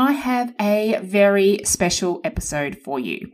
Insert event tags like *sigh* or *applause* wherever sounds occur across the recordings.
I have a very special episode for you.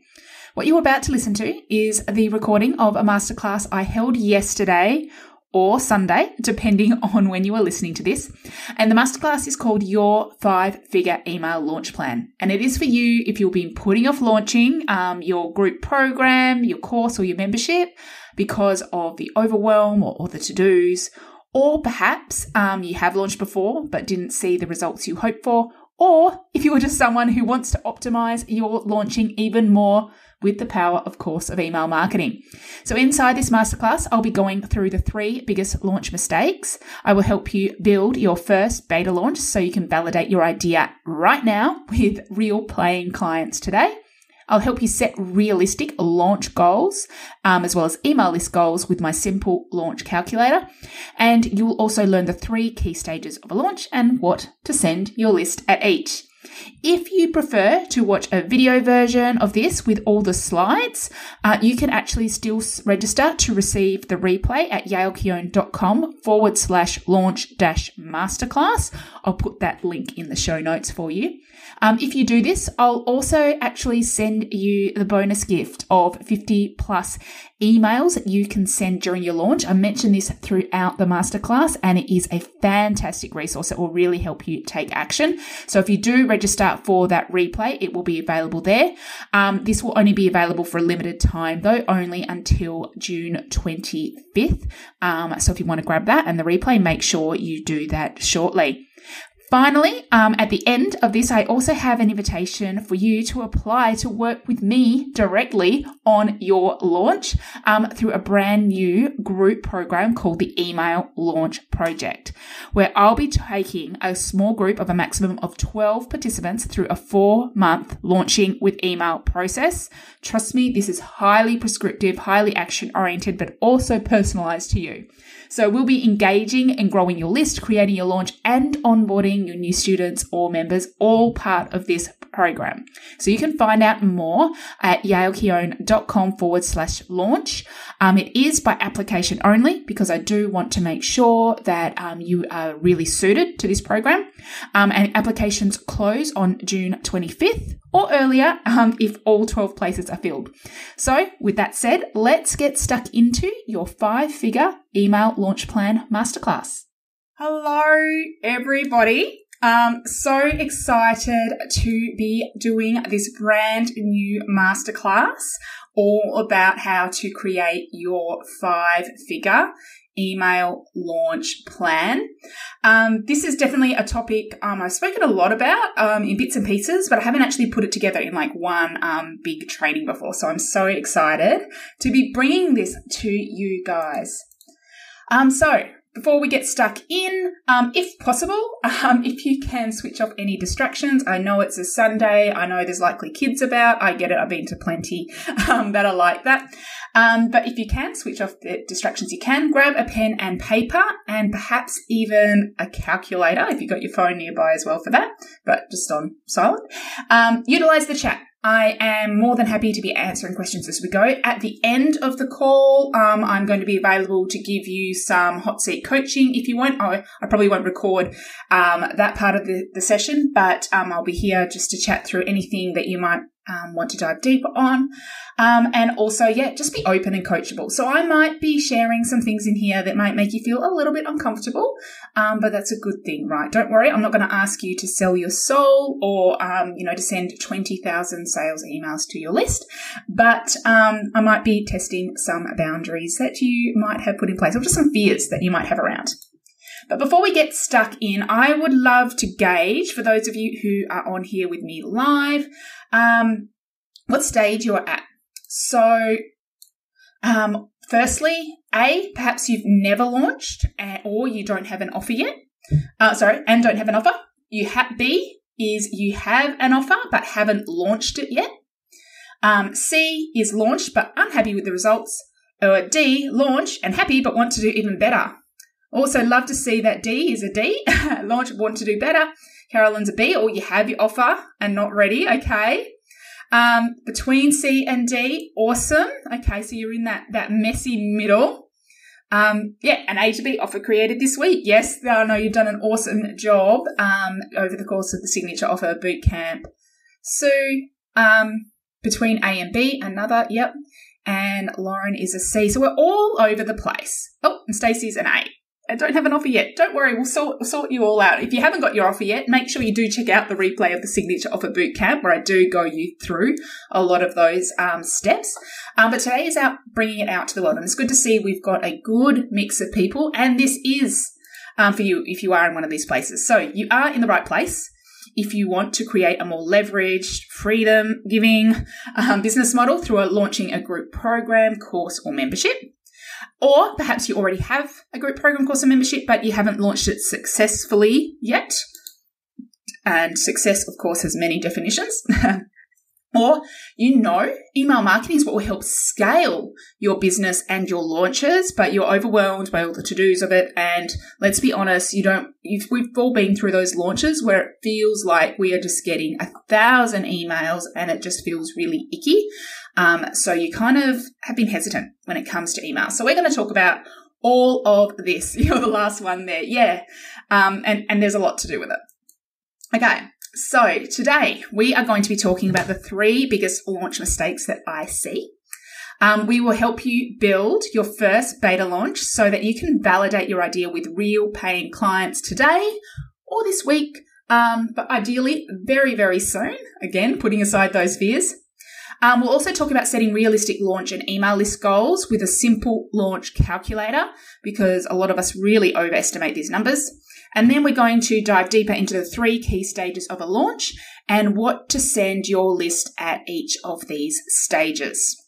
What you're about to listen to is the recording of a masterclass I held yesterday or Sunday, depending *laughs* on when you are listening to this. And the masterclass is called Your Five Figure Email Launch Plan. And it is for you if you've been putting off launching um, your group program, your course, or your membership because of the overwhelm or, or the to dos. Or perhaps um, you have launched before but didn't see the results you hoped for, or if you are just someone who wants to optimize your launching even more with the power, of course, of email marketing. So, inside this masterclass, I'll be going through the three biggest launch mistakes. I will help you build your first beta launch so you can validate your idea right now with real playing clients today. I'll help you set realistic launch goals, um, as well as email list goals with my simple launch calculator. And you'll also learn the three key stages of a launch and what to send your list at each. If you prefer to watch a video version of this with all the slides, uh, you can actually still register to receive the replay at yaelkeon.com forward slash launch dash masterclass. I'll put that link in the show notes for you. Um, if you do this, I'll also actually send you the bonus gift of 50 plus emails you can send during your launch. I mentioned this throughout the masterclass and it is a fantastic resource that will really help you take action. So if you do register for that replay, it will be available there. Um, this will only be available for a limited time though, only until June 25th. Um, so if you want to grab that and the replay, make sure you do that shortly. Finally, um, at the end of this, I also have an invitation for you to apply to work with me directly on your launch um, through a brand new group program called the Email Launch Project, where I'll be taking a small group of a maximum of 12 participants through a four month launching with email process. Trust me, this is highly prescriptive, highly action oriented, but also personalized to you. So we'll be engaging and growing your list, creating your launch and onboarding your new students or members, all part of this program. So you can find out more at yaelkeon.com forward slash launch. Um, it is by application only because I do want to make sure that um, you are really suited to this program. Um, and applications close on June 25th or earlier um, if all 12 places are filled. So, with that said, let's get stuck into your five figure email launch plan masterclass. Hello, everybody. Um, so excited to be doing this brand new masterclass all about how to create your five figure email launch plan. Um, this is definitely a topic um, I've spoken a lot about um, in bits and pieces, but I haven't actually put it together in like one um, big training before. So I'm so excited to be bringing this to you guys. Um, so before we get stuck in, um, if possible, *laughs* um, if you can switch off any distractions. I know it's a Sunday. I know there's likely kids about. I get it. I've been to plenty *laughs* um, that are like that. Um, but if you can switch off the distractions, you can grab a pen and paper and perhaps even a calculator if you've got your phone nearby as well for that, but just on silent. Um, utilize the chat. I am more than happy to be answering questions as we go. At the end of the call, um, I'm going to be available to give you some hot seat coaching. If you want, I, I probably won't record um, that part of the, the session, but um, I'll be here just to chat through anything that you might um, want to dive deeper on. Um, and also, yeah, just be open and coachable. So I might be sharing some things in here that might make you feel a little bit uncomfortable, um, but that's a good thing, right? Don't worry, I'm not going to ask you to sell your soul or, um, you know, to send 20,000 sales emails to your list, but um, I might be testing some boundaries that you might have put in place or just some fears that you might have around. But before we get stuck in, I would love to gauge for those of you who are on here with me live, um, what stage you're at. So, um, firstly, A, perhaps you've never launched or you don't have an offer yet. Uh, sorry, and don't have an offer. You have B, is you have an offer but haven't launched it yet. Um, C is launched but unhappy with the results. Or D, launch and happy but want to do even better. Also, love to see that D is a D. *laughs* launch, want to do better. Carolyn's a B, or you have your offer and not ready. Okay. Um, between C and D, awesome. Okay, so you're in that that messy middle. Um, yeah, an A to B offer created this week. Yes, I know you've done an awesome job um, over the course of the signature offer boot camp. So, um, between A and B, another, yep. And Lauren is a C. So we're all over the place. Oh, and Stacey's an A. I don't have an offer yet. Don't worry, we'll sort, sort you all out. If you haven't got your offer yet, make sure you do check out the replay of the Signature Offer Bootcamp, where I do go you through a lot of those um, steps. Um, but today is out bringing it out to the world, and it's good to see we've got a good mix of people, and this is um, for you if you are in one of these places. So you are in the right place if you want to create a more leveraged, freedom giving um, business model through a, launching a group program, course, or membership. Or perhaps you already have a group program course or membership, but you haven't launched it successfully yet. And success, of course, has many definitions. *laughs* Or you know, email marketing is what will help scale your business and your launches, but you're overwhelmed by all the to dos of it. And let's be honest, you don't, we've all been through those launches where it feels like we are just getting a thousand emails and it just feels really icky. Um, so you kind of have been hesitant when it comes to email. So we're going to talk about all of this. *laughs* You're the last one there. Yeah. Um, and, and there's a lot to do with it. Okay. So, today we are going to be talking about the three biggest launch mistakes that I see. Um, we will help you build your first beta launch so that you can validate your idea with real paying clients today or this week, um, but ideally very, very soon. Again, putting aside those fears. Um, we'll also talk about setting realistic launch and email list goals with a simple launch calculator because a lot of us really overestimate these numbers. And then we're going to dive deeper into the three key stages of a launch and what to send your list at each of these stages.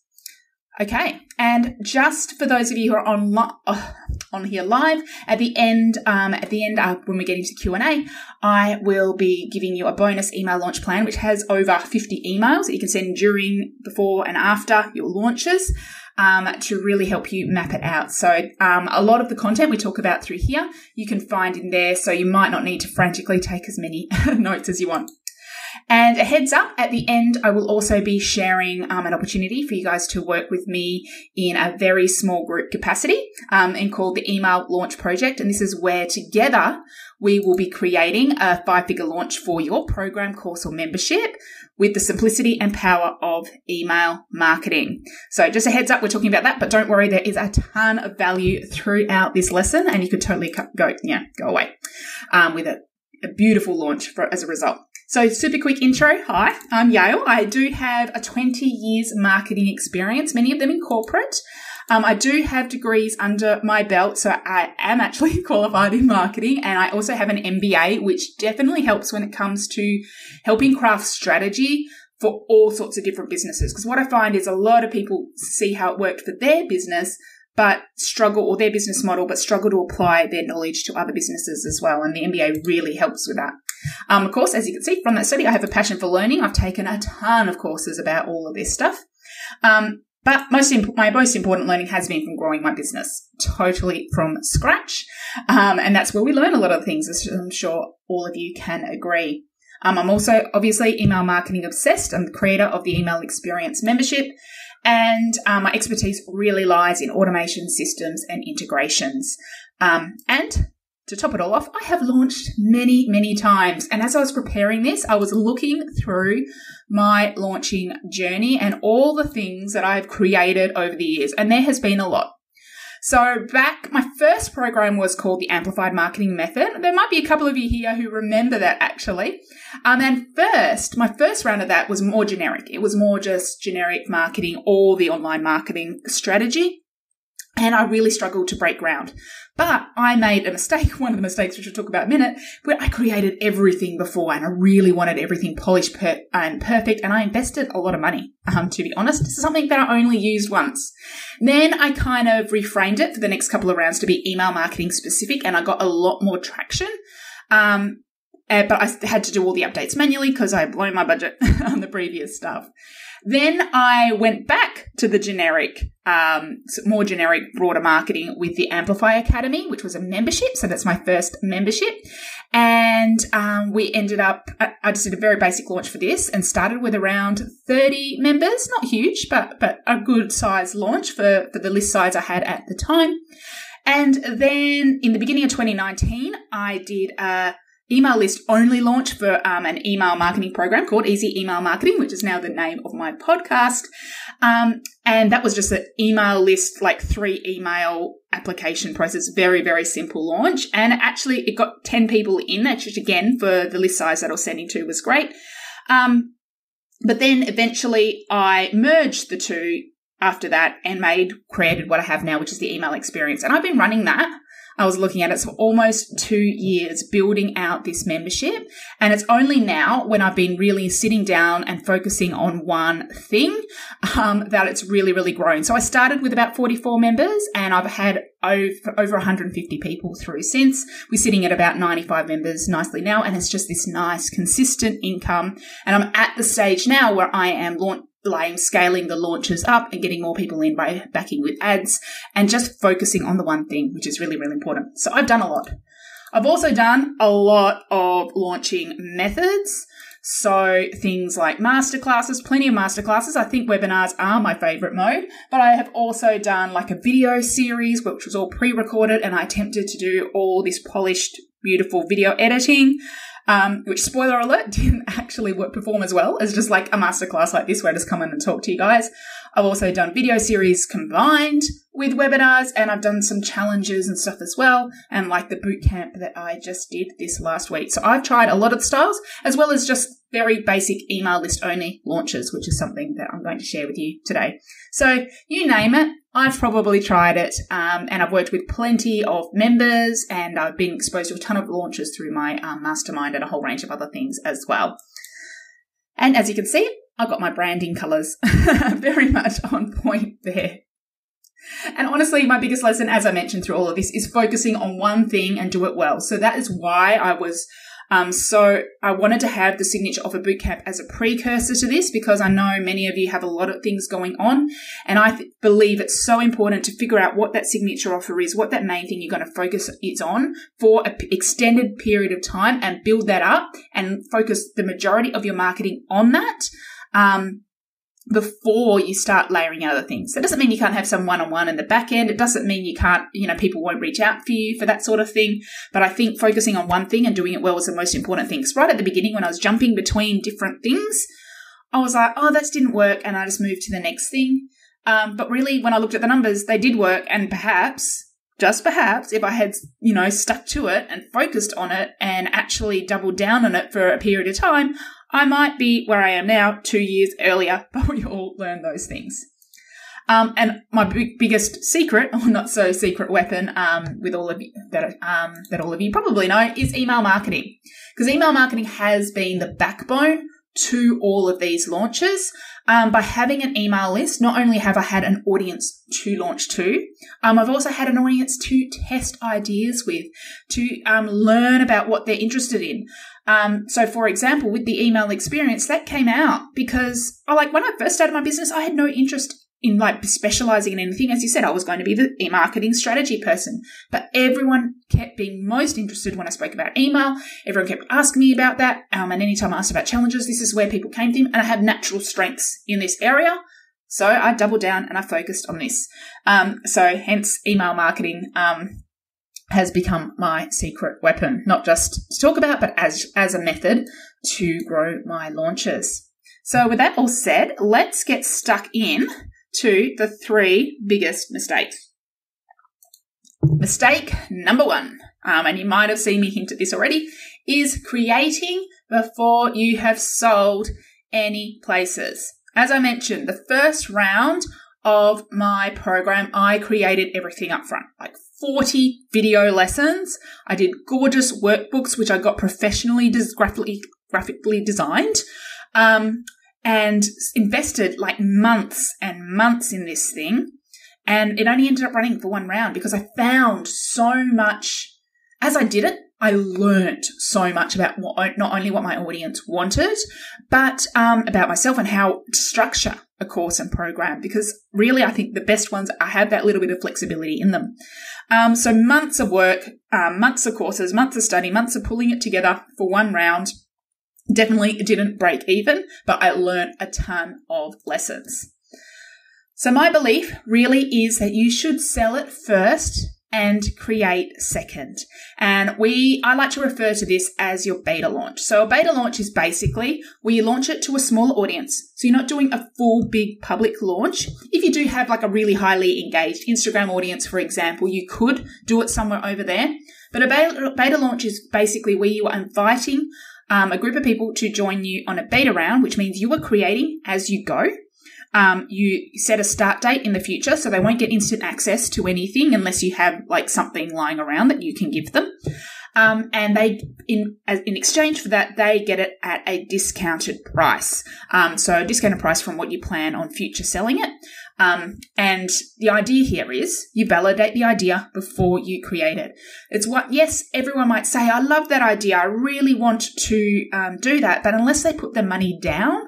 Okay, and just for those of you who are on uh, on here live, at the end, um, at the end uh, when we get into Q and A, I will be giving you a bonus email launch plan which has over 50 emails that you can send during, before, and after your launches um, to really help you map it out. So, um, a lot of the content we talk about through here, you can find in there. So, you might not need to frantically take as many *laughs* notes as you want. And a heads up, at the end, I will also be sharing um, an opportunity for you guys to work with me in a very small group capacity um, and called the Email Launch Project. And this is where together we will be creating a five figure launch for your program, course, or membership with the simplicity and power of email marketing. So just a heads up, we're talking about that, but don't worry, there is a ton of value throughout this lesson and you could totally go, yeah, go away um, with a, a beautiful launch for, as a result. So, super quick intro. Hi, I'm Yael. I do have a 20 years marketing experience, many of them in corporate. Um, I do have degrees under my belt, so I am actually *laughs* qualified in marketing, and I also have an MBA, which definitely helps when it comes to helping craft strategy for all sorts of different businesses. Because what I find is a lot of people see how it worked for their business, but struggle or their business model, but struggle to apply their knowledge to other businesses as well. And the MBA really helps with that. Um, of course, as you can see from that study, I have a passion for learning. I've taken a ton of courses about all of this stuff. Um, but most imp- my most important learning has been from growing my business totally from scratch. Um, and that's where we learn a lot of things, as I'm sure all of you can agree. Um, I'm also obviously email marketing obsessed. I'm the creator of the email experience membership. And um, my expertise really lies in automation systems and integrations. Um, and to top it all off, I have launched many, many times. And as I was preparing this, I was looking through my launching journey and all the things that I've created over the years. And there has been a lot. So back, my first program was called the Amplified Marketing Method. There might be a couple of you here who remember that actually. Um, and first, my first round of that was more generic. It was more just generic marketing all the online marketing strategy. And I really struggled to break ground. But I made a mistake, *laughs* one of the mistakes which we'll talk about in a minute, where I created everything before and I really wanted everything polished per- and perfect. And I invested a lot of money, um, to be honest. This is something that I only used once. Then I kind of reframed it for the next couple of rounds to be email marketing specific and I got a lot more traction. Um, uh, but I had to do all the updates manually because I blown my budget *laughs* on the previous stuff. Then I went back to the generic, um, more generic, broader marketing with the Amplify Academy, which was a membership. So that's my first membership. And um, we ended up, I just did a very basic launch for this and started with around 30 members, not huge, but, but a good size launch for, for the list size I had at the time. And then in the beginning of 2019, I did a email list only launch for um, an email marketing program called Easy Email Marketing, which is now the name of my podcast. Um, and that was just an email list, like three email application process, very, very simple launch. And actually, it got 10 people in, which again, for the list size that I was sending to was great. Um, but then eventually I merged the two after that and made, created what I have now, which is the email experience. And I've been running that I was looking at it for almost two years building out this membership. And it's only now when I've been really sitting down and focusing on one thing um, that it's really, really grown. So I started with about 44 members and I've had over, over 150 people through since. We're sitting at about 95 members nicely now. And it's just this nice, consistent income. And I'm at the stage now where I am launch, like scaling the launches up and getting more people in by backing with ads and just focusing on the one thing, which is really, really important. So I've done a lot. I've also done a lot of launching methods. So things like masterclasses, plenty of masterclasses. I think webinars are my favorite mode, but I have also done like a video series, which was all pre-recorded and I attempted to do all this polished, beautiful video editing um, which spoiler alert *laughs* didn't actually work, perform as well as just like a masterclass like this where I just come in and talk to you guys. I've also done video series combined with webinars and I've done some challenges and stuff as well and like the boot camp that I just did this last week. So I've tried a lot of styles as well as just very basic email list only launches, which is something that I'm going to share with you today. So you name it, I've probably tried it, um, and I've worked with plenty of members, and I've been exposed to a ton of launches through my um, mastermind and a whole range of other things as well. And as you can see, I've got my branding colors *laughs* very much on point there. And honestly, my biggest lesson, as I mentioned through all of this, is focusing on one thing and do it well. So that is why I was um, so I wanted to have the signature offer bootcamp as a precursor to this because I know many of you have a lot of things going on. And I th- believe it's so important to figure out what that signature offer is, what that main thing you're going to focus is on for an p- extended period of time and build that up and focus the majority of your marketing on that. Um, before you start layering other things. That doesn't mean you can't have some one on one in the back end. It doesn't mean you can't, you know, people won't reach out for you for that sort of thing. But I think focusing on one thing and doing it well was the most important thing. Because right at the beginning, when I was jumping between different things, I was like, oh, that didn't work. And I just moved to the next thing. Um, but really, when I looked at the numbers, they did work. And perhaps, just perhaps, if I had, you know, stuck to it and focused on it and actually doubled down on it for a period of time, I might be where I am now two years earlier, *laughs* but we all learn those things. Um, and my big, biggest secret, *laughs* or not so secret weapon, um, with all of you that um, that all of you probably know, is email marketing. Because email marketing has been the backbone to all of these launches. Um, by having an email list, not only have I had an audience to launch to, um, I've also had an audience to test ideas with, to um, learn about what they're interested in. Um, so, for example, with the email experience, that came out because, oh, like when I first started my business, I had no interest in like specializing in anything. As you said, I was going to be the e-marketing strategy person, but everyone kept being most interested when I spoke about email. Everyone kept asking me about that. Um, and anytime I asked about challenges, this is where people came to. Me. And I have natural strengths in this area. So I doubled down and I focused on this. Um, so hence email marketing, um, has become my secret weapon, not just to talk about, but as, as a method to grow my launches. So with that all said, let's get stuck in to the three biggest mistakes. Mistake number one, um, and you might have seen me hint at this already, is creating before you have sold any places. As I mentioned, the first round of my program, I created everything up front, like 40 video lessons. I did gorgeous workbooks, which I got professionally graphically, graphically designed. Um, and invested like months and months in this thing. And it only ended up running for one round because I found so much as I did it. I learned so much about what, not only what my audience wanted, but um, about myself and how to structure a course and program. Because really, I think the best ones I have that little bit of flexibility in them. Um, so months of work, um, months of courses, months of study, months of pulling it together for one round. Definitely didn't break even, but I learned a ton of lessons. So my belief really is that you should sell it first and create second. And we, I like to refer to this as your beta launch. So a beta launch is basically where you launch it to a smaller audience. So you're not doing a full big public launch. If you do have like a really highly engaged Instagram audience, for example, you could do it somewhere over there. But a beta, beta launch is basically where you are inviting um, a group of people to join you on a beta round, which means you are creating as you go. Um, you set a start date in the future, so they won't get instant access to anything unless you have like something lying around that you can give them. Um, and they, in in exchange for that, they get it at a discounted price. Um, so a discounted price from what you plan on future selling it. Um, and the idea here is you validate the idea before you create it. It's what, yes, everyone might say, I love that idea. I really want to um, do that. But unless they put their money down,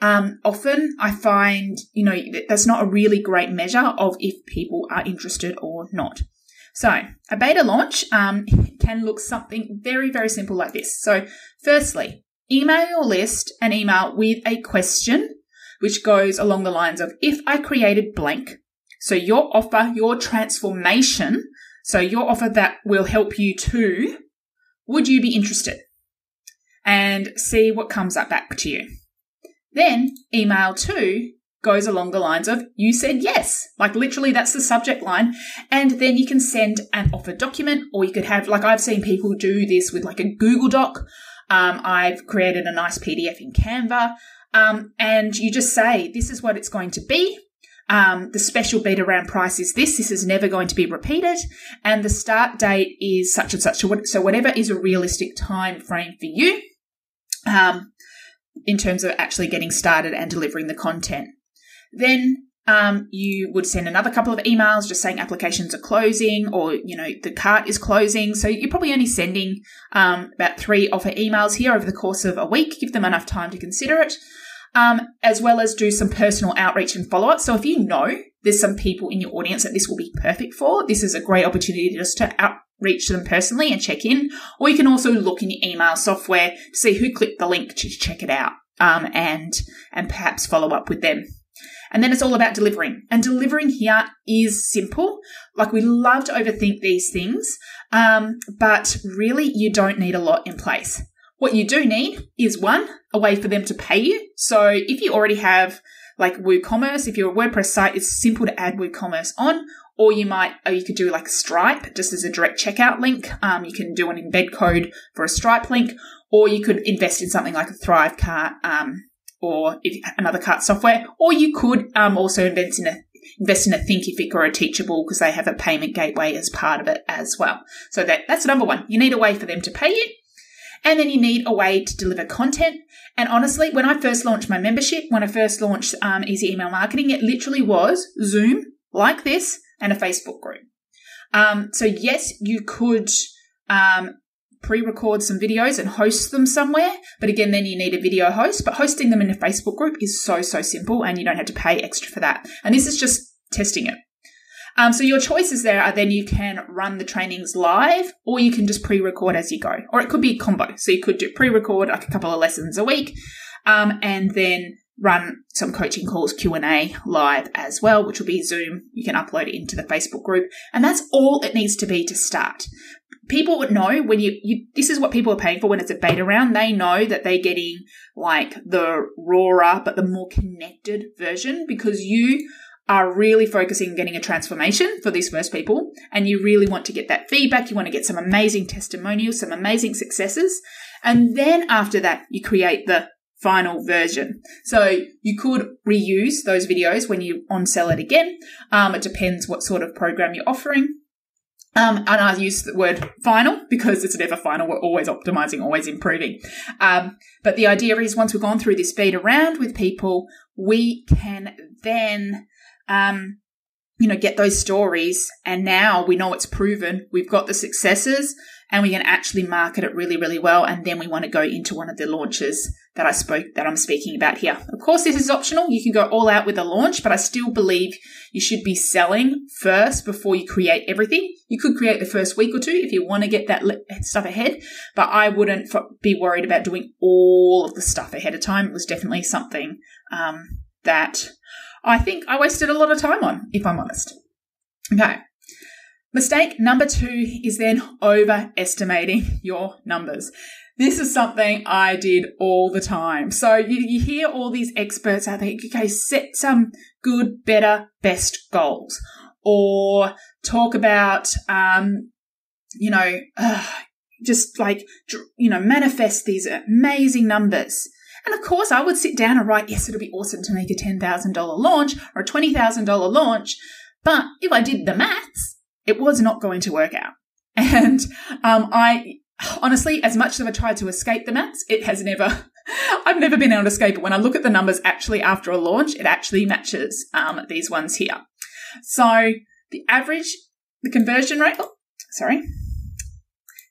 um, often I find, you know, that's not a really great measure of if people are interested or not. So a beta launch um, *laughs* can look something very, very simple like this. So firstly, email your list an email with a question which goes along the lines of if I created blank, so your offer, your transformation, so your offer that will help you to, would you be interested? And see what comes up back to you. Then email two goes along the lines of you said yes. Like literally that's the subject line. And then you can send an offer document or you could have, like I've seen people do this with like a Google Doc. Um, I've created a nice PDF in Canva. Um, and you just say, this is what it's going to be. Um, the special beta round price is this. This is never going to be repeated. And the start date is such and such. So whatever is a realistic time frame for you. Um, in terms of actually getting started and delivering the content. Then um, you would send another couple of emails just saying applications are closing or you know the cart is closing. So you're probably only sending um, about three offer emails here over the course of a week. Give them enough time to consider it. Um, as well as do some personal outreach and follow up so if you know there's some people in your audience that this will be perfect for this is a great opportunity just to outreach them personally and check in or you can also look in your email software to see who clicked the link to check it out um, and and perhaps follow up with them and then it's all about delivering. And delivering here is simple. Like we love to overthink these things, um, but really you don't need a lot in place. What you do need is one, a way for them to pay you. So if you already have like WooCommerce, if you're a WordPress site, it's simple to add WooCommerce on, or you might, or you could do like Stripe just as a direct checkout link. Um, you can do an embed code for a Stripe link, or you could invest in something like a Thrivecart um, or if, another cart software, or you could um, also invest in a invest in a Thinkific or a Teachable because they have a payment gateway as part of it as well. So that that's number one. You need a way for them to pay you. And then you need a way to deliver content. And honestly, when I first launched my membership, when I first launched um, Easy Email Marketing, it literally was Zoom like this and a Facebook group. Um, so yes, you could um, pre-record some videos and host them somewhere. But again, then you need a video host. But hosting them in a Facebook group is so, so simple and you don't have to pay extra for that. And this is just testing it. Um, so your choices there are then you can run the trainings live or you can just pre-record as you go. Or it could be a combo. So you could do pre-record like a couple of lessons a week um, and then run some coaching calls q&a live as well which will be zoom. You can upload it into the facebook group. And that's all it needs to be to start. People would know when you, you this is what people are paying for when it's a beta round. They know that they're getting like the rawer but the more connected version because you are really focusing on getting a transformation for these first people. And you really want to get that feedback. You want to get some amazing testimonials some amazing successes. And then after that you create the final version. So you could reuse those videos when you on sell it again. Um, it depends what sort of program you're offering. Um, and I use the word final because it's never final. We're always optimizing, always improving. Um, but the idea is once we've gone through this beta round with people, we can then, um, you know, get those stories. And now we know it's proven. We've got the successes and we can actually market it really, really well. And then we want to go into one of the launches that I spoke, that I'm speaking about here. Of course, this is optional. You can go all out with a launch, but I still believe you should be selling first before you create everything. You could create the first week or two if you want to get that stuff ahead, but I wouldn't be worried about doing all of the stuff ahead of time. It was definitely something um, that I think I wasted a lot of time on, if I'm honest. Okay. Mistake number two is then overestimating your numbers. This is something I did all the time. So you, you hear all these experts out there, okay, set some good, better, best goals or talk about, um, you know, uh, just like, you know, manifest these amazing numbers. And of course, I would sit down and write, yes, it'll be awesome to make a $10,000 launch or a $20,000 launch. But if I did the maths, it was not going to work out. *laughs* And um, I honestly, as much as I've tried to escape the maths, it has never, *laughs* I've never been able to escape it. When I look at the numbers actually after a launch, it actually matches um, these ones here. So the average, the conversion rate, oh, sorry,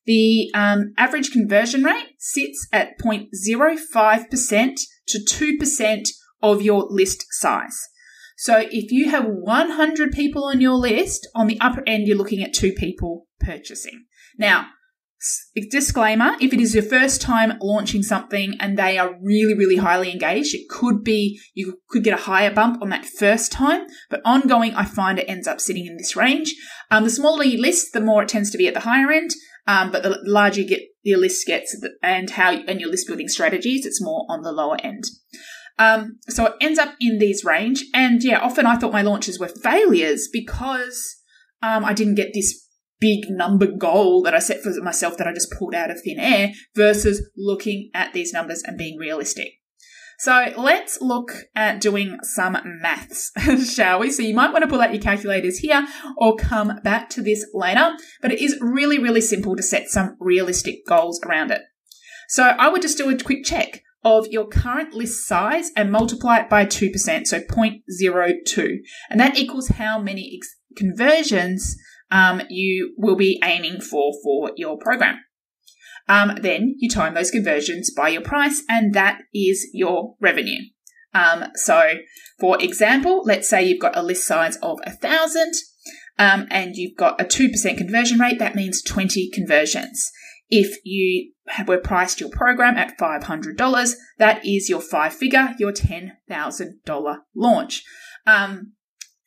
the um, average conversion rate sits at 0.05% to 2% of your list size. So if you have 100 people on your list, on the upper end, you're looking at two people purchasing. Now, disclaimer if it is your first time launching something and they are really really highly engaged it could be you could get a higher bump on that first time but ongoing i find it ends up sitting in this range um, the smaller your list the more it tends to be at the higher end um, but the larger you get your list gets and how and your list building strategies it's more on the lower end um, so it ends up in these range. And yeah, often I thought my launches were failures because um, I didn't get this big number goal that I set for myself that I just pulled out of thin air versus looking at these numbers and being realistic. So let's look at doing some maths, *laughs* shall we? So you might want to pull out your calculators here or come back to this later, but it is really, really simple to set some realistic goals around it. So I would just do a quick check of your current list size and multiply it by 2%, so 0.02. And that equals how many ex- conversions um, you will be aiming for for your program. Um, then you time those conversions by your price, and that is your revenue. Um, so, for example, let's say you've got a list size of a thousand, um, and you've got a two percent conversion rate. That means twenty conversions. If you were priced your program at $500, that is your five figure, your $10,000 launch. Um,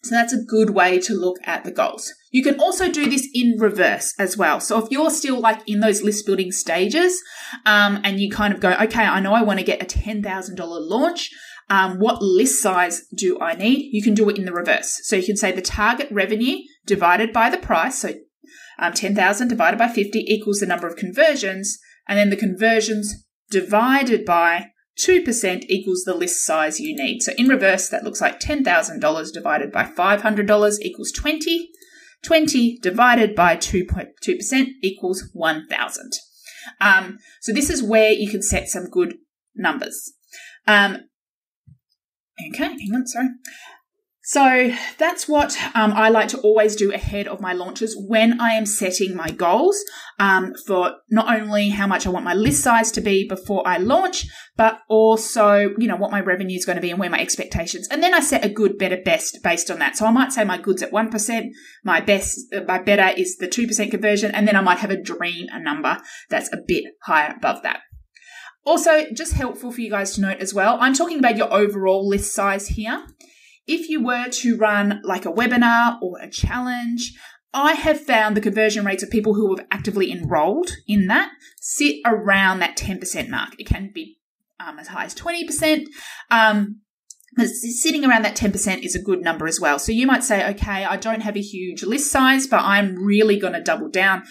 so that's a good way to look at the goals. You can also do this in reverse as well. So if you're still like in those list building stages, um, and you kind of go, okay, I know I want to get a $10,000 launch. Um, what list size do I need? You can do it in the reverse. So you can say the target revenue divided by the price. So um, 10,000 divided by 50 equals the number of conversions, and then the conversions divided by 2% equals the list size you need. So in reverse, that looks like $10,000 divided by $500 equals 20. 20 divided by 2.2% equals 1,000. Um, so this is where you can set some good numbers. Um, okay, hang on, sorry. So that's what um, I like to always do ahead of my launches when I am setting my goals um, for not only how much I want my list size to be before I launch, but also, you know, what my revenue is going to be and where my expectations. And then I set a good, better, best based on that. So I might say my goods at 1%, my best, my better is the 2% conversion, and then I might have a dream, a number that's a bit higher above that. Also, just helpful for you guys to note as well, I'm talking about your overall list size here. If you were to run like a webinar or a challenge, I have found the conversion rates of people who have actively enrolled in that sit around that 10% mark. It can be um, as high as 20%. Um, sitting around that 10% is a good number as well. So you might say, okay, I don't have a huge list size, but I'm really going to double down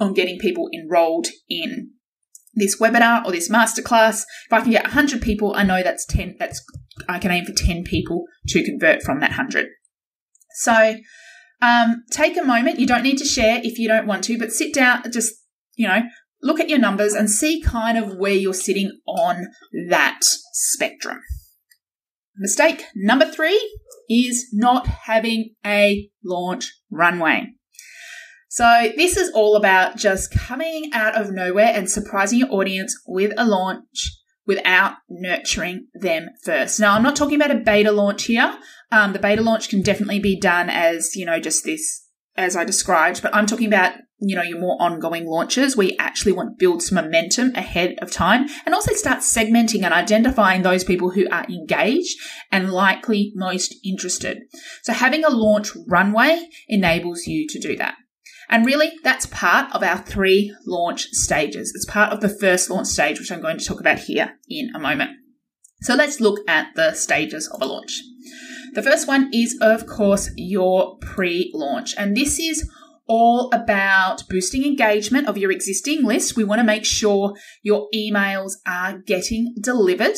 on getting people enrolled in this webinar or this masterclass. If I can get 100 people, I know that's 10, that's I can aim for 10 people to convert from that 100. So um, take a moment. You don't need to share if you don't want to, but sit down, just, you know, look at your numbers and see kind of where you're sitting on that spectrum. Mistake number three is not having a launch runway. So, this is all about just coming out of nowhere and surprising your audience with a launch without nurturing them first. Now, I'm not talking about a beta launch here. Um, the beta launch can definitely be done as, you know, just this, as I described, but I'm talking about, you know, your more ongoing launches where you actually want to build some momentum ahead of time and also start segmenting and identifying those people who are engaged and likely most interested. So having a launch runway enables you to do that. And really, that's part of our three launch stages. It's part of the first launch stage, which I'm going to talk about here in a moment. So let's look at the stages of a launch. The first one is, of course, your pre launch. And this is all about boosting engagement of your existing list. We want to make sure your emails are getting delivered.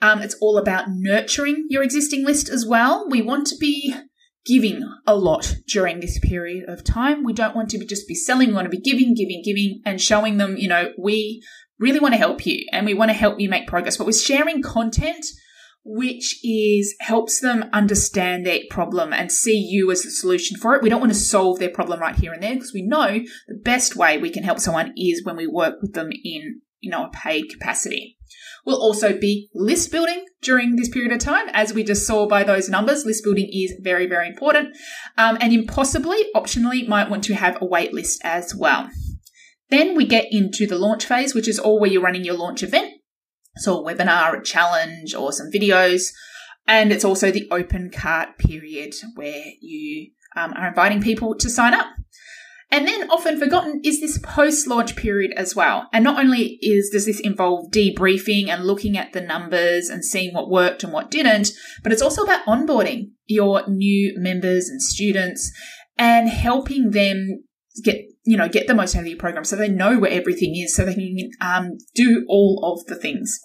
Um, it's all about nurturing your existing list as well. We want to be giving a lot during this period of time. We don't want to be just be selling. We want to be giving, giving, giving and showing them, you know, we really want to help you and we want to help you make progress. But we're sharing content which is helps them understand their problem and see you as the solution for it. We don't want to solve their problem right here and there because we know the best way we can help someone is when we work with them in, you know, a paid capacity. We'll also be list building during this period of time. As we just saw by those numbers, list building is very, very important. Um, and impossibly, optionally, might want to have a wait list as well. Then we get into the launch phase, which is all where you're running your launch event. So a webinar, a challenge, or some videos. And it's also the open cart period where you um, are inviting people to sign up. And then often forgotten is this post launch period as well. And not only is does this involve debriefing and looking at the numbers and seeing what worked and what didn't, but it's also about onboarding your new members and students and helping them get you know get the most out of your program so they know where everything is so they can um, do all of the things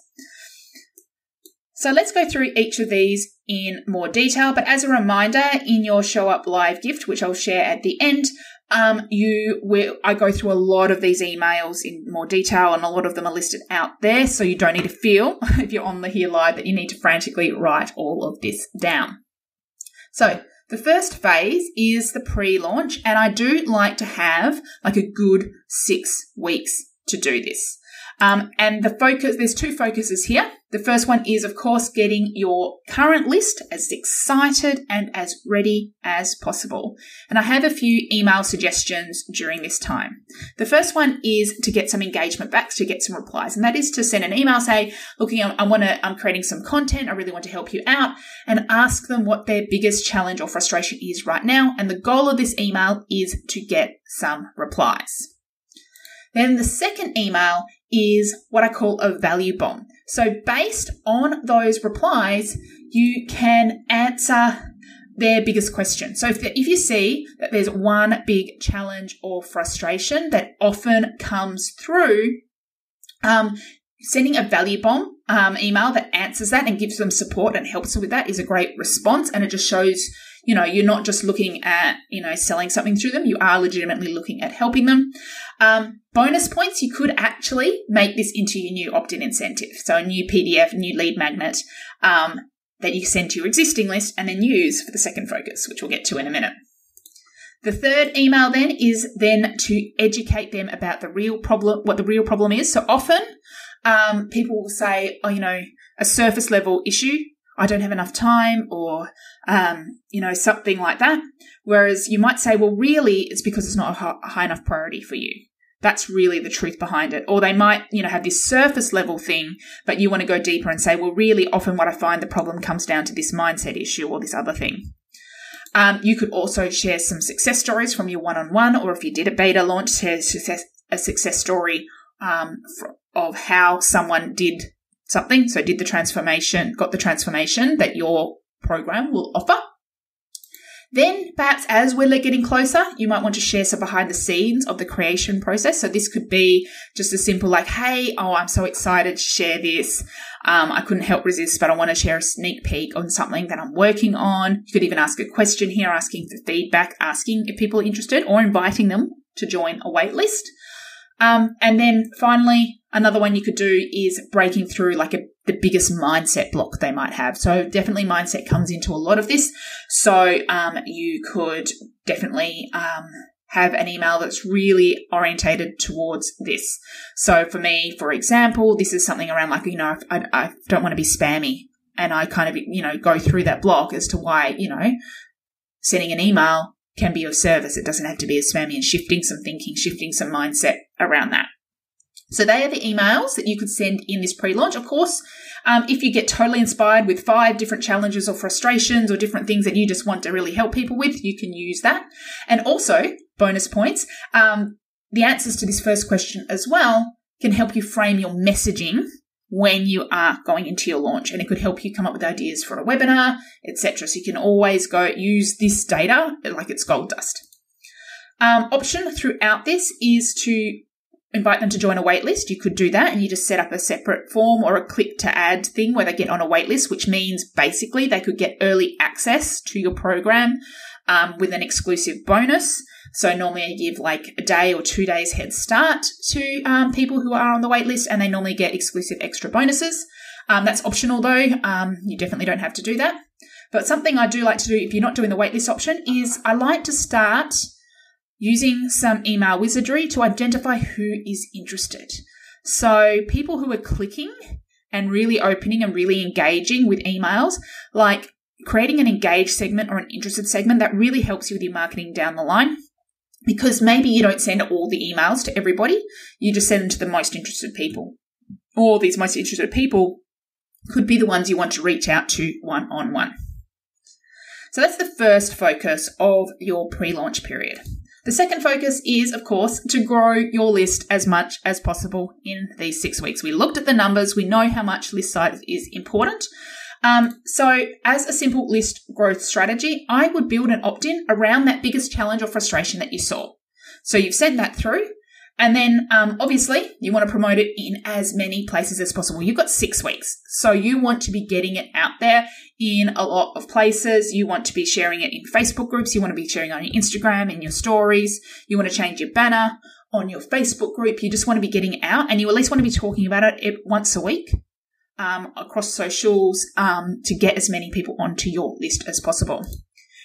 so let's go through each of these in more detail but as a reminder in your show up live gift which i'll share at the end um, you I go through a lot of these emails in more detail, and a lot of them are listed out there. So you don't need to feel *laughs* if you're on the here live that you need to frantically write all of this down. So the first phase is the pre-launch, and I do like to have like a good six weeks to do this. Um, and the focus, there's two focuses here. The first one is, of course, getting your current list as excited and as ready as possible. And I have a few email suggestions during this time. The first one is to get some engagement back, to get some replies. And that is to send an email, say, looking, I want to, I'm creating some content. I really want to help you out and ask them what their biggest challenge or frustration is right now. And the goal of this email is to get some replies. Then the second email is what I call a value bomb. So based on those replies, you can answer their biggest question. So if, if you see that there's one big challenge or frustration that often comes through, um, sending a value bomb um, email that answers that and gives them support and helps them with that is a great response. And it just shows, you know, you're not just looking at, you know, selling something through them. You are legitimately looking at helping them. Um, bonus points, you could actually make this into your new opt-in incentive. So a new PDF, new lead magnet um, that you send to your existing list and then use for the second focus, which we'll get to in a minute. The third email then is then to educate them about the real problem, what the real problem is. So often um, people will say, oh, you know, a surface level issue. I don't have enough time or, um, you know, something like that. Whereas you might say, well, really, it's because it's not a high enough priority for you. That's really the truth behind it. Or they might, you know, have this surface level thing, but you want to go deeper and say, well, really often what I find the problem comes down to this mindset issue or this other thing. Um, you could also share some success stories from your one on one, or if you did a beta launch, share a success story um, of how someone did something. So, did the transformation, got the transformation that your program will offer. Then, perhaps as we're getting closer, you might want to share some behind the scenes of the creation process. So, this could be just a simple like, hey, oh, I'm so excited to share this. Um, I couldn't help resist, but I want to share a sneak peek on something that I'm working on. You could even ask a question here, asking for feedback, asking if people are interested, or inviting them to join a waitlist. Um, and then finally, another one you could do is breaking through like a, the biggest mindset block they might have. So definitely mindset comes into a lot of this. So um, you could definitely um, have an email that's really orientated towards this. So for me, for example, this is something around like, you know, I, I don't want to be spammy and I kind of, you know, go through that block as to why, you know, sending an email can be of service. It doesn't have to be as spammy and shifting some thinking, shifting some mindset around that. So they are the emails that you could send in this pre-launch. Of course, um, if you get totally inspired with five different challenges or frustrations or different things that you just want to really help people with, you can use that. And also, bonus points, um, the answers to this first question as well can help you frame your messaging when you are going into your launch and it could help you come up with ideas for a webinar etc so you can always go use this data like it's gold dust um, option throughout this is to invite them to join a waitlist you could do that and you just set up a separate form or a click to add thing where they get on a waitlist which means basically they could get early access to your program um, with an exclusive bonus so normally I give like a day or two days head start to um, people who are on the waitlist, and they normally get exclusive extra bonuses. Um, that's optional though. Um, you definitely don't have to do that. But something I do like to do if you're not doing the waitlist option is I like to start using some email wizardry to identify who is interested. So people who are clicking and really opening and really engaging with emails, like creating an engaged segment or an interested segment, that really helps you with your marketing down the line because maybe you don't send all the emails to everybody, you just send them to the most interested people. Or these most interested people could be the ones you want to reach out to one on one. So that's the first focus of your pre launch period. The second focus is, of course, to grow your list as much as possible in these six weeks. We looked at the numbers, we know how much list size is important. Um, so, as a simple list growth strategy, I would build an opt in around that biggest challenge or frustration that you saw. So, you've sent that through. And then, um, obviously, you want to promote it in as many places as possible. You've got six weeks. So, you want to be getting it out there in a lot of places. You want to be sharing it in Facebook groups. You want to be sharing on your Instagram, in your stories. You want to change your banner on your Facebook group. You just want to be getting out and you at least want to be talking about it once a week um, across socials um, to get as many people onto your list as possible.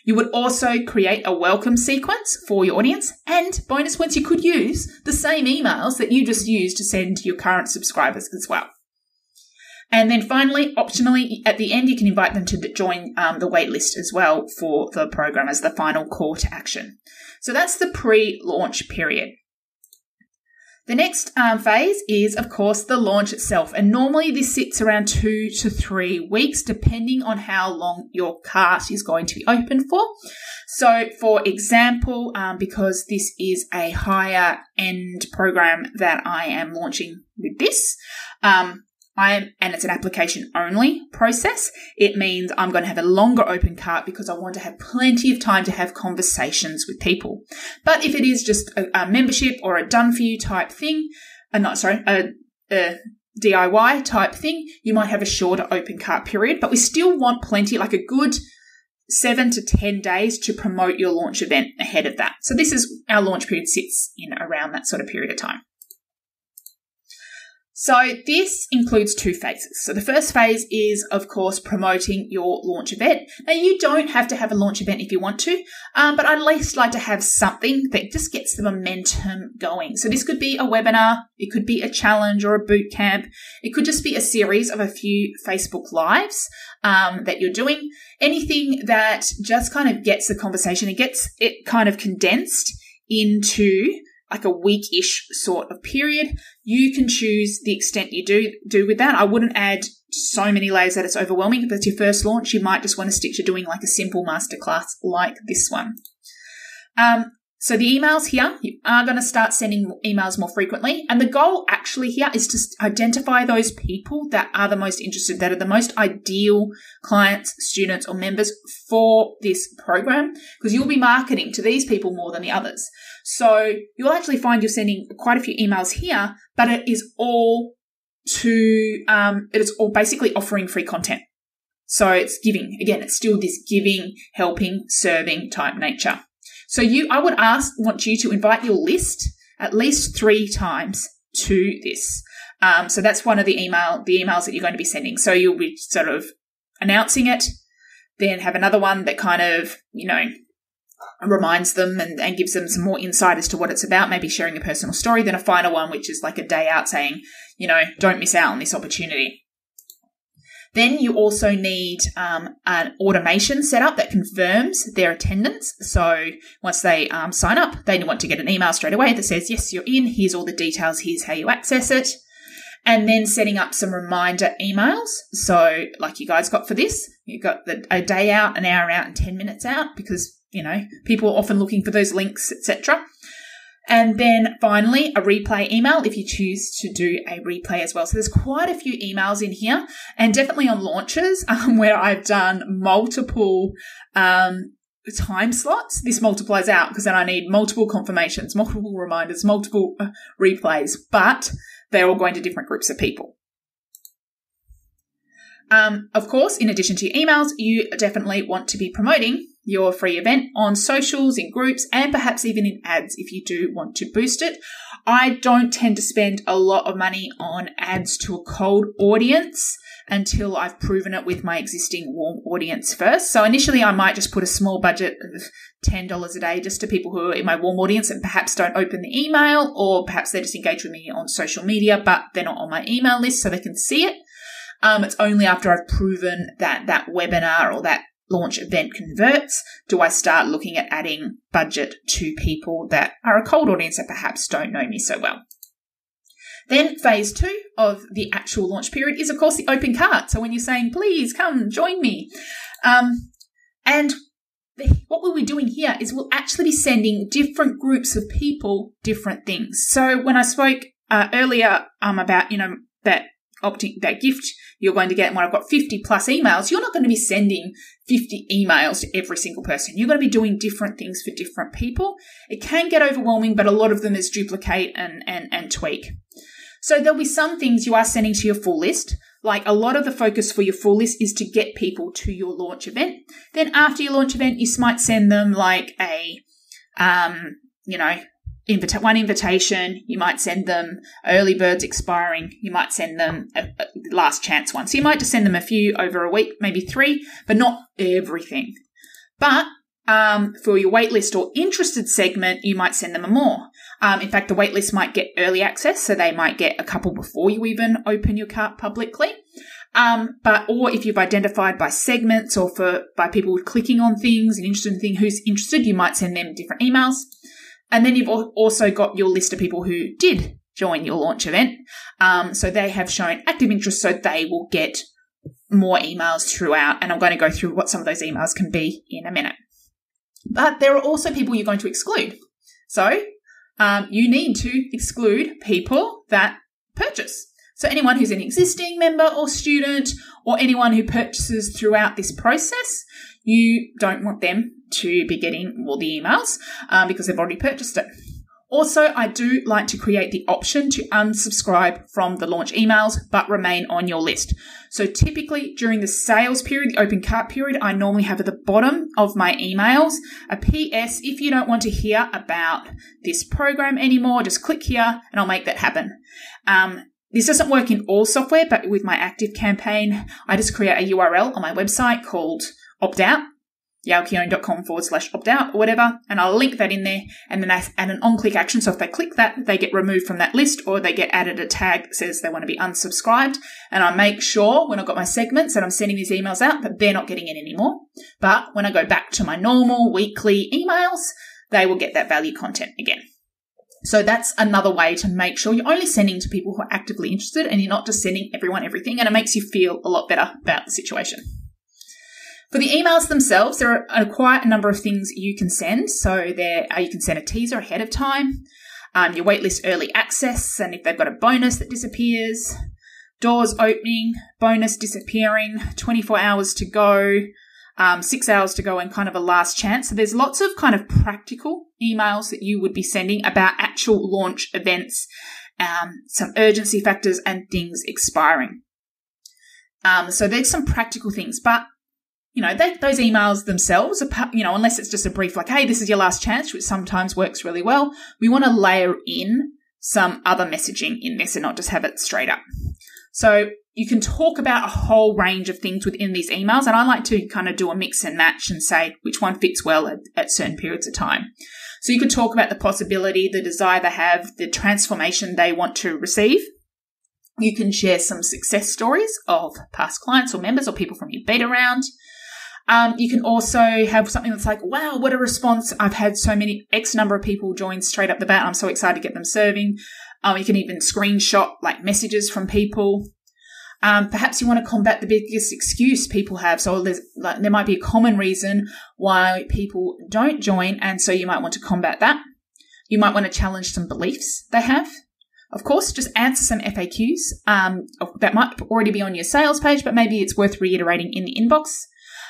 You would also create a welcome sequence for your audience, and bonus points you could use the same emails that you just used to send to your current subscribers as well. And then finally, optionally, at the end, you can invite them to join um, the waitlist as well for the program as the final call to action. So that's the pre launch period. The next um, phase is, of course, the launch itself. And normally this sits around two to three weeks, depending on how long your cart is going to be open for. So, for example, um, because this is a higher end program that I am launching with this, um, I'm, and it's an application only process. It means I'm going to have a longer open cart because I want to have plenty of time to have conversations with people. But if it is just a, a membership or a done for you type thing, uh, not sorry, a, a DIY type thing, you might have a shorter open cart period, but we still want plenty, like a good seven to 10 days to promote your launch event ahead of that. So this is our launch period sits in around that sort of period of time. So this includes two phases. So the first phase is, of course, promoting your launch event. Now you don't have to have a launch event if you want to, um, but I'd at least like to have something that just gets the momentum going. So this could be a webinar, it could be a challenge or a boot camp, it could just be a series of a few Facebook lives um, that you're doing. Anything that just kind of gets the conversation, it gets it kind of condensed into like a week-ish sort of period. You can choose the extent you do do with that. I wouldn't add so many layers that it's overwhelming. If it's your first launch, you might just want to stick to doing like a simple masterclass like this one. Um, so the emails here, you are going to start sending emails more frequently. And the goal actually here is to identify those people that are the most interested, that are the most ideal clients, students, or members for this program, because you'll be marketing to these people more than the others. So you'll actually find you're sending quite a few emails here, but it is all to, um, it is all basically offering free content. So it's giving. Again, it's still this giving, helping, serving type nature. So you, I would ask, want you to invite your list at least three times to this. Um, so that's one of the email, the emails that you're going to be sending. So you'll be sort of announcing it, then have another one that kind of, you know, reminds them and, and gives them some more insight as to what it's about, maybe sharing a personal story, then a final one, which is like a day out saying, you know, don't miss out on this opportunity. Then you also need um, an automation set up that confirms their attendance. So once they um, sign up, they want to get an email straight away that says, yes, you're in. Here's all the details. Here's how you access it. And then setting up some reminder emails. So like you guys got for this, you got the, a day out, an hour out, and 10 minutes out because, you know, people are often looking for those links, etc. And then finally, a replay email if you choose to do a replay as well. So there's quite a few emails in here and definitely on launches *laughs* um, where I've done multiple um, time slots. This multiplies out because then I need multiple confirmations, multiple reminders, multiple uh, replays, but they're all going to different groups of people. Um, of course, in addition to emails, you definitely want to be promoting your free event on socials, in groups, and perhaps even in ads if you do want to boost it. I don't tend to spend a lot of money on ads to a cold audience until I've proven it with my existing warm audience first. So initially, I might just put a small budget of $10 a day just to people who are in my warm audience and perhaps don't open the email, or perhaps they just engage with me on social media, but they're not on my email list so they can see it. Um, it's only after I've proven that that webinar or that launch event converts do I start looking at adding budget to people that are a cold audience that perhaps don't know me so well. Then phase two of the actual launch period is, of course, the open cart. So when you're saying, please come join me. Um, and what we'll be doing here is we'll actually be sending different groups of people different things. So when I spoke uh, earlier um, about, you know, that opting that gift you're going to get when I've got 50 plus emails, you're not going to be sending 50 emails to every single person. You're going to be doing different things for different people. It can get overwhelming, but a lot of them is duplicate and, and, and tweak. So there'll be some things you are sending to your full list. Like a lot of the focus for your full list is to get people to your launch event. Then after your launch event, you might send them like a, um, you know, invita- one invitation. You might send them early birds expiring. You might send them a, a last chance one. So you might just send them a few over a week, maybe three, but not everything. But um, for your waitlist or interested segment, you might send them a more. Um, in fact, the waitlist might get early access, so they might get a couple before you even open your cart publicly. Um, but or if you've identified by segments or for by people clicking on things and interested in thing who's interested, you might send them different emails. And then you've also got your list of people who did join your launch event. Um, so they have shown active interest, so they will get more emails throughout. And I'm going to go through what some of those emails can be in a minute. But there are also people you're going to exclude. So um, you need to exclude people that purchase. So anyone who's an existing member or student or anyone who purchases throughout this process, you don't want them to be getting all the emails um, because they've already purchased it. Also, I do like to create the option to unsubscribe from the launch emails but remain on your list. So typically during the sales period, the open cart period, I normally have at the bottom of my emails a PS. If you don't want to hear about this program anymore, just click here and I'll make that happen. Um, this doesn't work in all software, but with my ActiveCampaign, I just create a URL on my website called opt out yaelkeon.com forward slash opt out or whatever, and I'll link that in there and then I add an on click action. So if they click that, they get removed from that list or they get added a tag that says they want to be unsubscribed. And I make sure when I've got my segments and I'm sending these emails out that they're not getting it anymore. But when I go back to my normal weekly emails, they will get that value content again. So that's another way to make sure you're only sending to people who are actively interested and you're not just sending everyone everything. And it makes you feel a lot better about the situation. For the emails themselves, there are quite a number of things you can send. So there, uh, you can send a teaser ahead of time, um, your waitlist early access, and if they've got a bonus that disappears, doors opening, bonus disappearing, 24 hours to go, um, six hours to go, and kind of a last chance. So there's lots of kind of practical emails that you would be sending about actual launch events, um, some urgency factors, and things expiring. Um, so there's some practical things, but you know, they, those emails themselves, are, you know, unless it's just a brief like, hey, this is your last chance, which sometimes works really well, we want to layer in some other messaging in this and not just have it straight up. So you can talk about a whole range of things within these emails. And I like to kind of do a mix and match and say which one fits well at, at certain periods of time. So you could talk about the possibility, the desire they have, the transformation they want to receive. You can share some success stories of past clients or members or people from your beta round. Um, you can also have something that's like, wow, what a response. I've had so many X number of people join straight up the bat. I'm so excited to get them serving. Um, you can even screenshot like messages from people. Um, perhaps you want to combat the biggest excuse people have. So like, there might be a common reason why people don't join, and so you might want to combat that. You might want to challenge some beliefs they have. Of course, just answer some FAQs um, that might already be on your sales page, but maybe it's worth reiterating in the inbox.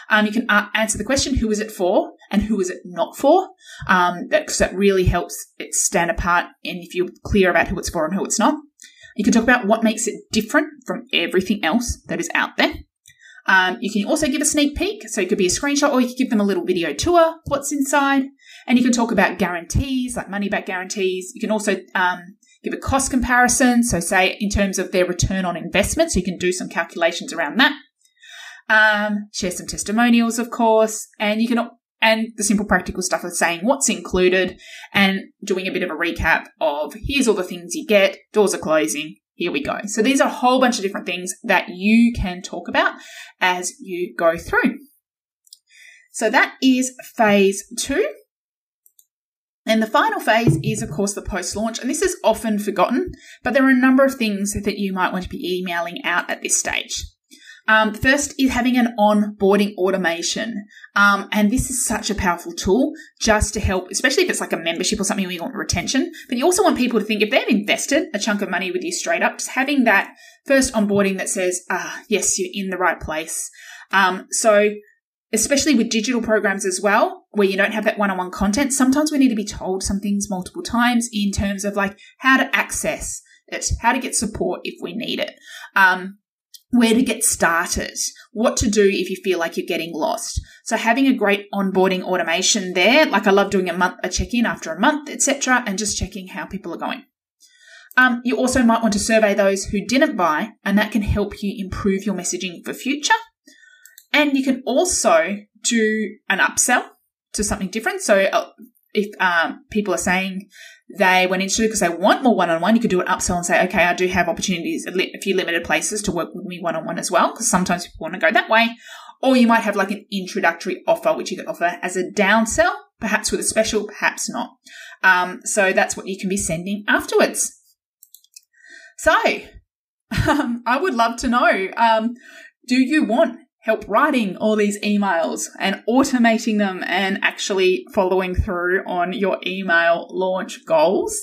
Um, you can uh, answer the question, who is it for and who is it not for? Um, that, that really helps it stand apart and if you're clear about who it's for and who it's not. You can talk about what makes it different from everything else that is out there. Um, you can also give a sneak peek. So it could be a screenshot or you could give them a little video tour, what's inside. And you can talk about guarantees, like money back guarantees. You can also um, give a cost comparison. So say in terms of their return on investment. So you can do some calculations around that. Um, share some testimonials, of course. And you can and the simple practical stuff of saying what's included and doing a bit of a recap of here's all the things you get, doors are closing, here we go. So these are a whole bunch of different things that you can talk about as you go through. So that is phase two. And the final phase is, of course, the post launch. And this is often forgotten, but there are a number of things that you might want to be emailing out at this stage. Um, first is having an onboarding automation. Um, and this is such a powerful tool just to help, especially if it's like a membership or something where you want retention. But you also want people to think if they've invested a chunk of money with you straight up, just having that first onboarding that says, ah, yes, you're in the right place. Um, so especially with digital programs as well, where you don't have that one on one content, sometimes we need to be told some things multiple times in terms of like how to access it, how to get support if we need it. Um, where to get started, what to do if you feel like you're getting lost. So having a great onboarding automation there, like I love doing a month, a check-in after a month, etc., and just checking how people are going. Um, you also might want to survey those who didn't buy, and that can help you improve your messaging for future. And you can also do an upsell to something different. So uh, if um, people are saying they went into because they want more one-on-one, you could do an upsell and say, okay, I do have opportunities, a few limited places to work with me one-on-one as well, because sometimes people want to go that way. Or you might have like an introductory offer, which you could offer as a downsell, perhaps with a special, perhaps not. Um, so that's what you can be sending afterwards. So, *laughs* um, I would love to know, um, do you want help writing all these emails and automating them and actually following through on your email launch goals.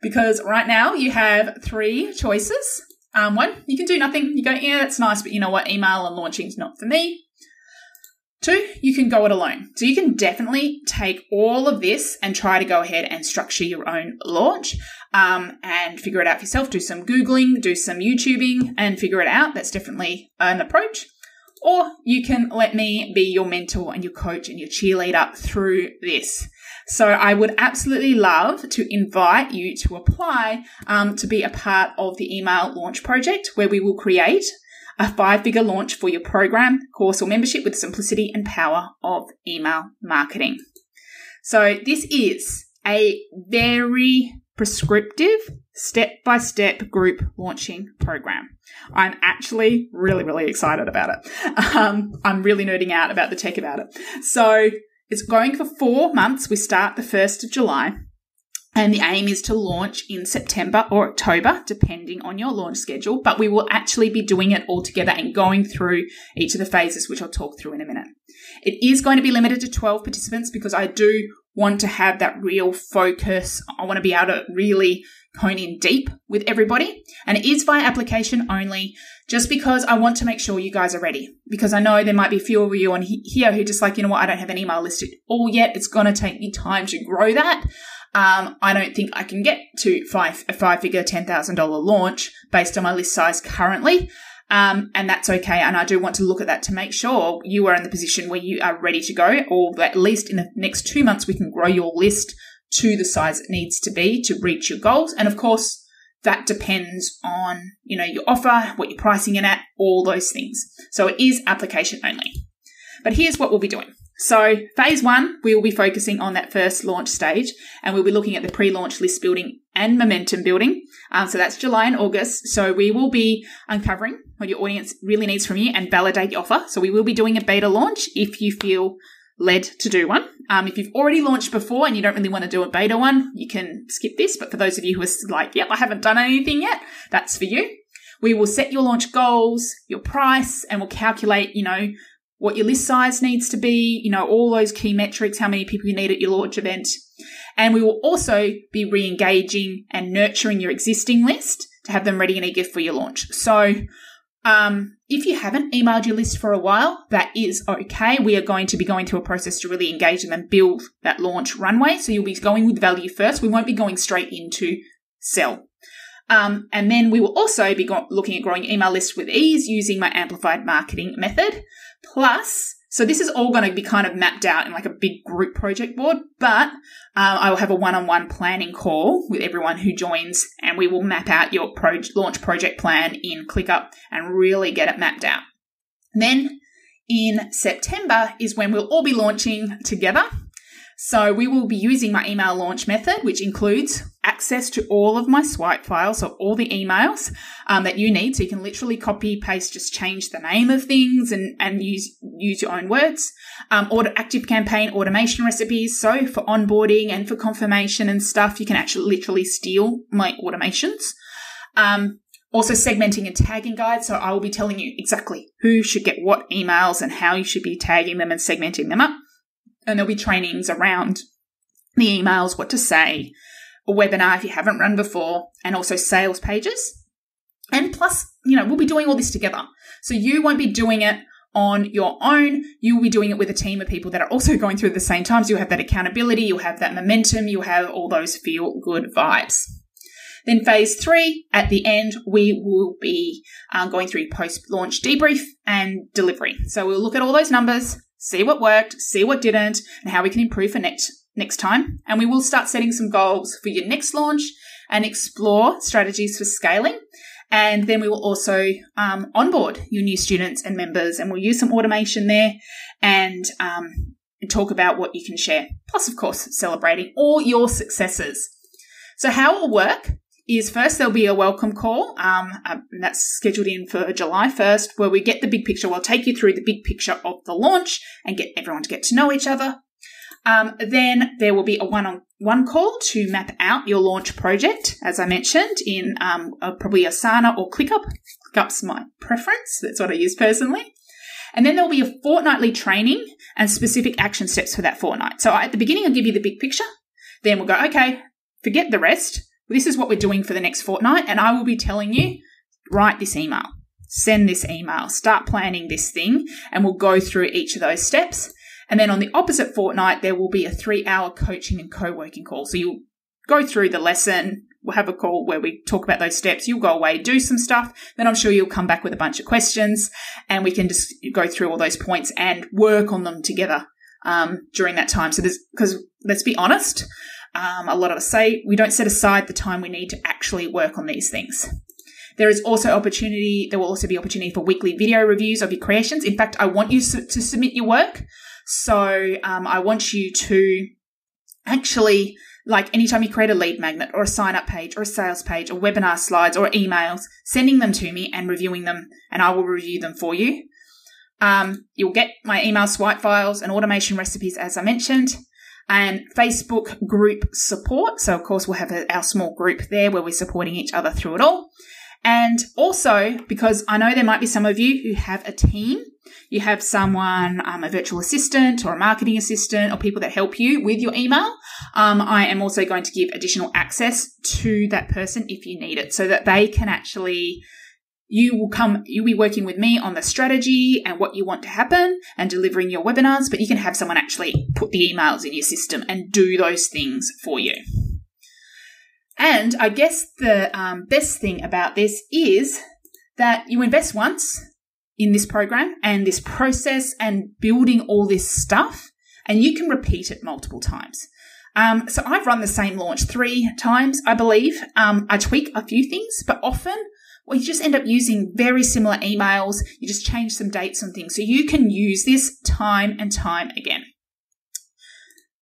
Because right now you have three choices. Um, one, you can do nothing. You go, yeah, that's nice, but you know what? Email and launching is not for me. Two, you can go it alone. So you can definitely take all of this and try to go ahead and structure your own launch um, and figure it out for yourself. Do some Googling, do some YouTubing and figure it out. That's definitely an approach. Or you can let me be your mentor and your coach and your cheerleader through this. So I would absolutely love to invite you to apply um, to be a part of the email launch project where we will create a five figure launch for your program, course, or membership with the simplicity and power of email marketing. So this is a very prescriptive step by step group launching program. I'm actually really, really excited about it. Um, I'm really nerding out about the tech about it. So it's going for four months. We start the 1st of July. And the aim is to launch in September or October, depending on your launch schedule. But we will actually be doing it all together and going through each of the phases, which I'll talk through in a minute. It is going to be limited to 12 participants because I do want to have that real focus. I want to be able to really hone in deep with everybody. And it is via application only, just because I want to make sure you guys are ready. Because I know there might be a few of you on here who just like, you know what, I don't have an email listed all yet. It's going to take me time to grow that. Um, I don't think I can get to five, a five figure $10,000 launch based on my list size currently. Um, and that's okay. And I do want to look at that to make sure you are in the position where you are ready to go, or at least in the next two months, we can grow your list to the size it needs to be to reach your goals. And of course, that depends on, you know, your offer, what you're pricing it at, all those things. So it is application only. But here's what we'll be doing. So phase one, we will be focusing on that first launch stage and we'll be looking at the pre-launch list building and momentum building. Um, so that's July and August. So we will be uncovering what your audience really needs from you and validate the offer. So we will be doing a beta launch if you feel led to do one. Um, if you've already launched before and you don't really want to do a beta one, you can skip this. But for those of you who are like, yep, I haven't done anything yet, that's for you. We will set your launch goals, your price, and we'll calculate, you know, what your list size needs to be, you know, all those key metrics, how many people you need at your launch event. And we will also be re engaging and nurturing your existing list to have them ready and eager for your launch. So, um, if you haven't emailed your list for a while, that is okay. We are going to be going through a process to really engage them and build that launch runway. So you'll be going with value first. We won't be going straight into sell. Um, and then we will also be go- looking at growing email list with ease using my amplified marketing method. Plus, so this is all going to be kind of mapped out in like a big group project board, but um, I will have a one-on-one planning call with everyone who joins, and we will map out your pro- launch project plan in ClickUp and really get it mapped out. Then in September is when we'll all be launching together. So we will be using my email launch method, which includes access to all of my swipe files, so all the emails um, that you need. So you can literally copy, paste, just change the name of things and, and use use your own words. Um, ActiveCampaign automation recipes. So for onboarding and for confirmation and stuff, you can actually literally steal my automations. Um, also segmenting and tagging guides. So I will be telling you exactly who should get what emails and how you should be tagging them and segmenting them up and there'll be trainings around the emails, what to say, a webinar if you haven't run before, and also sales pages. And plus, you know, we'll be doing all this together. So you won't be doing it on your own. You will be doing it with a team of people that are also going through at the same times. You'll have that accountability, you'll have that momentum, you'll have all those feel good vibes. Then phase three, at the end, we will be um, going through post launch debrief and delivery. So we'll look at all those numbers, see what worked, see what didn't, and how we can improve for next next time. And we will start setting some goals for your next launch and explore strategies for scaling. And then we will also um, onboard your new students and members, and we'll use some automation there and um, talk about what you can share. Plus, of course, celebrating all your successes. So, how it will work is first there'll be a welcome call, um, uh, and that's scheduled in for July 1st, where we get the big picture. We'll take you through the big picture of the launch and get everyone to get to know each other. Um, then there will be a one-on-one call to map out your launch project, as I mentioned, in um, a, probably Asana or ClickUp. ClickUp's my preference. That's what I use personally. And then there'll be a fortnightly training and specific action steps for that fortnight. So at the beginning, I'll give you the big picture. Then we'll go, okay, forget the rest this is what we're doing for the next fortnight, and I will be telling you write this email, send this email, start planning this thing, and we'll go through each of those steps. And then on the opposite fortnight, there will be a three hour coaching and co working call. So you'll go through the lesson. We'll have a call where we talk about those steps. You'll go away, do some stuff. Then I'm sure you'll come back with a bunch of questions and we can just go through all those points and work on them together um, during that time. So there's, because let's be honest, um, a lot of us say we don't set aside the time we need to actually work on these things. There is also opportunity, there will also be opportunity for weekly video reviews of your creations. In fact, I want you to submit your work. So um, I want you to actually, like anytime you create a lead magnet or a sign up page or a sales page or webinar slides or emails, sending them to me and reviewing them, and I will review them for you. Um, you'll get my email swipe files and automation recipes, as I mentioned and Facebook group support. So, of course, we'll have a, our small group there where we're supporting each other through it all. And also, because I know there might be some of you who have a team, you have someone, um, a virtual assistant or a marketing assistant or people that help you with your email. Um, I am also going to give additional access to that person if you need it so that they can actually you will come, you'll be working with me on the strategy and what you want to happen and delivering your webinars, but you can have someone actually put the emails in your system and do those things for you. And I guess the um, best thing about this is that you invest once in this program and this process and building all this stuff, and you can repeat it multiple times. Um, so I've run the same launch three times, I believe. Um, I tweak a few things, but often well, you just end up using very similar emails. You just change some dates and things. So you can use this time and time again.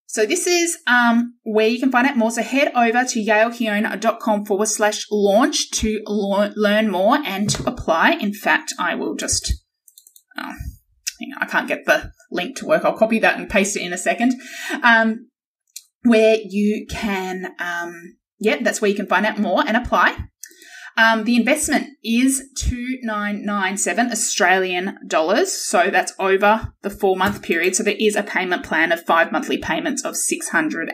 So this is um, where you can find out more. So head over to yaelkeon.com forward slash launch to learn more and to apply. In fact, I will just, oh, I can't get the link to work. I'll copy that and paste it in a second. Um, where you can, um, yeah, that's where you can find out more and apply. Um, the investment is 2997 Australian dollars. So that's over the four month period. So there is a payment plan of five monthly payments of $659.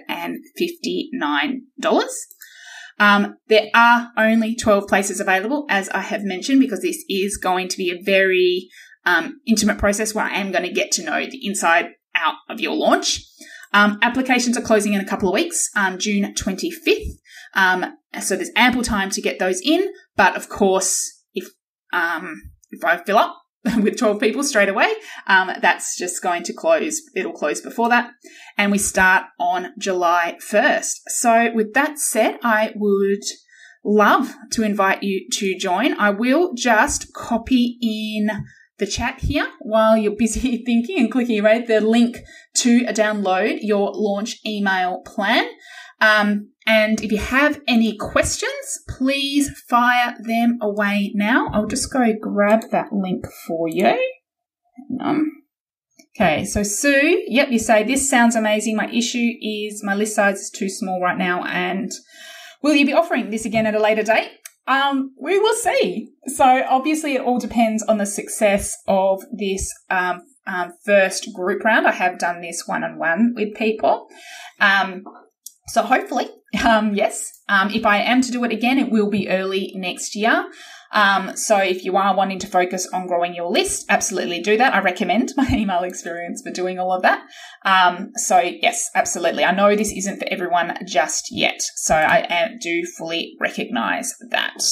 Um, there are only 12 places available, as I have mentioned, because this is going to be a very um, intimate process where I am going to get to know the inside out of your launch. Um, applications are closing in a couple of weeks, um, June 25th. Um, so there's ample time to get those in. But of course, if um, if I fill up *laughs* with 12 people straight away, um, that's just going to close. It'll close before that. And we start on July 1st. So with that said, I would love to invite you to join. I will just copy in the chat here while you're *laughs* busy thinking and clicking away the link to download your launch email plan. Um, and if you have any questions, please fire them away now. I'll just go grab that link for you. Okay, so Sue, yep, you say this sounds amazing. My issue is my list size is too small right now, and will you be offering this again at a later date? Um, we will see. So obviously, it all depends on the success of this um, um, first group round. I have done this one on one with people. Um, so hopefully, um, yes, um, if I am to do it again, it will be early next year. Um, so if you are wanting to focus on growing your list, absolutely do that. I recommend *laughs* my email experience for doing all of that. Um, so yes, absolutely. I know this isn't for everyone just yet. So I do fully recognize that.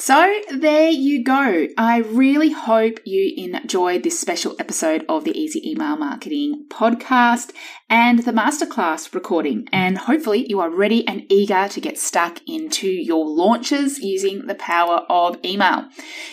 So there you go. I really hope you enjoyed this special episode of the Easy Email Marketing podcast and the masterclass recording. And hopefully you are ready and eager to get stuck into your launches using the power of email.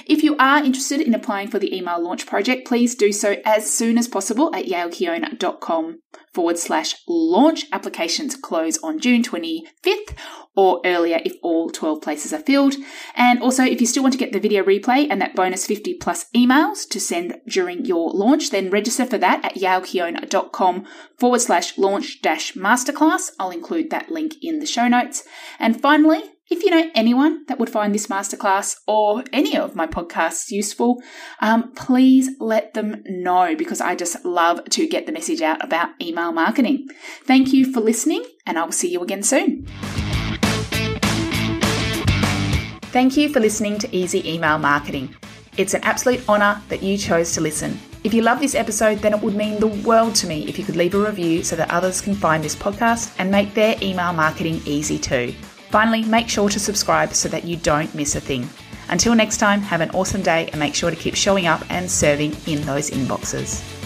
If you are interested in applying for the email launch project, please do so as soon as possible at yaelkeon.com forward slash launch. Applications close on June 25th or earlier if all 12 places are filled. And also, if you still want to get the video replay and that bonus 50 plus emails to send during your launch, then register for that at yaelkeon.com forward slash launch dash masterclass. I'll include that link in the show notes. And finally, if you know anyone that would find this masterclass or any of my podcasts useful, um, please let them know because I just love to get the message out about email marketing. Thank you for listening, and I will see you again soon. Thank you for listening to Easy Email Marketing. It's an absolute honour that you chose to listen. If you love this episode, then it would mean the world to me if you could leave a review so that others can find this podcast and make their email marketing easy too. Finally, make sure to subscribe so that you don't miss a thing. Until next time, have an awesome day and make sure to keep showing up and serving in those inboxes.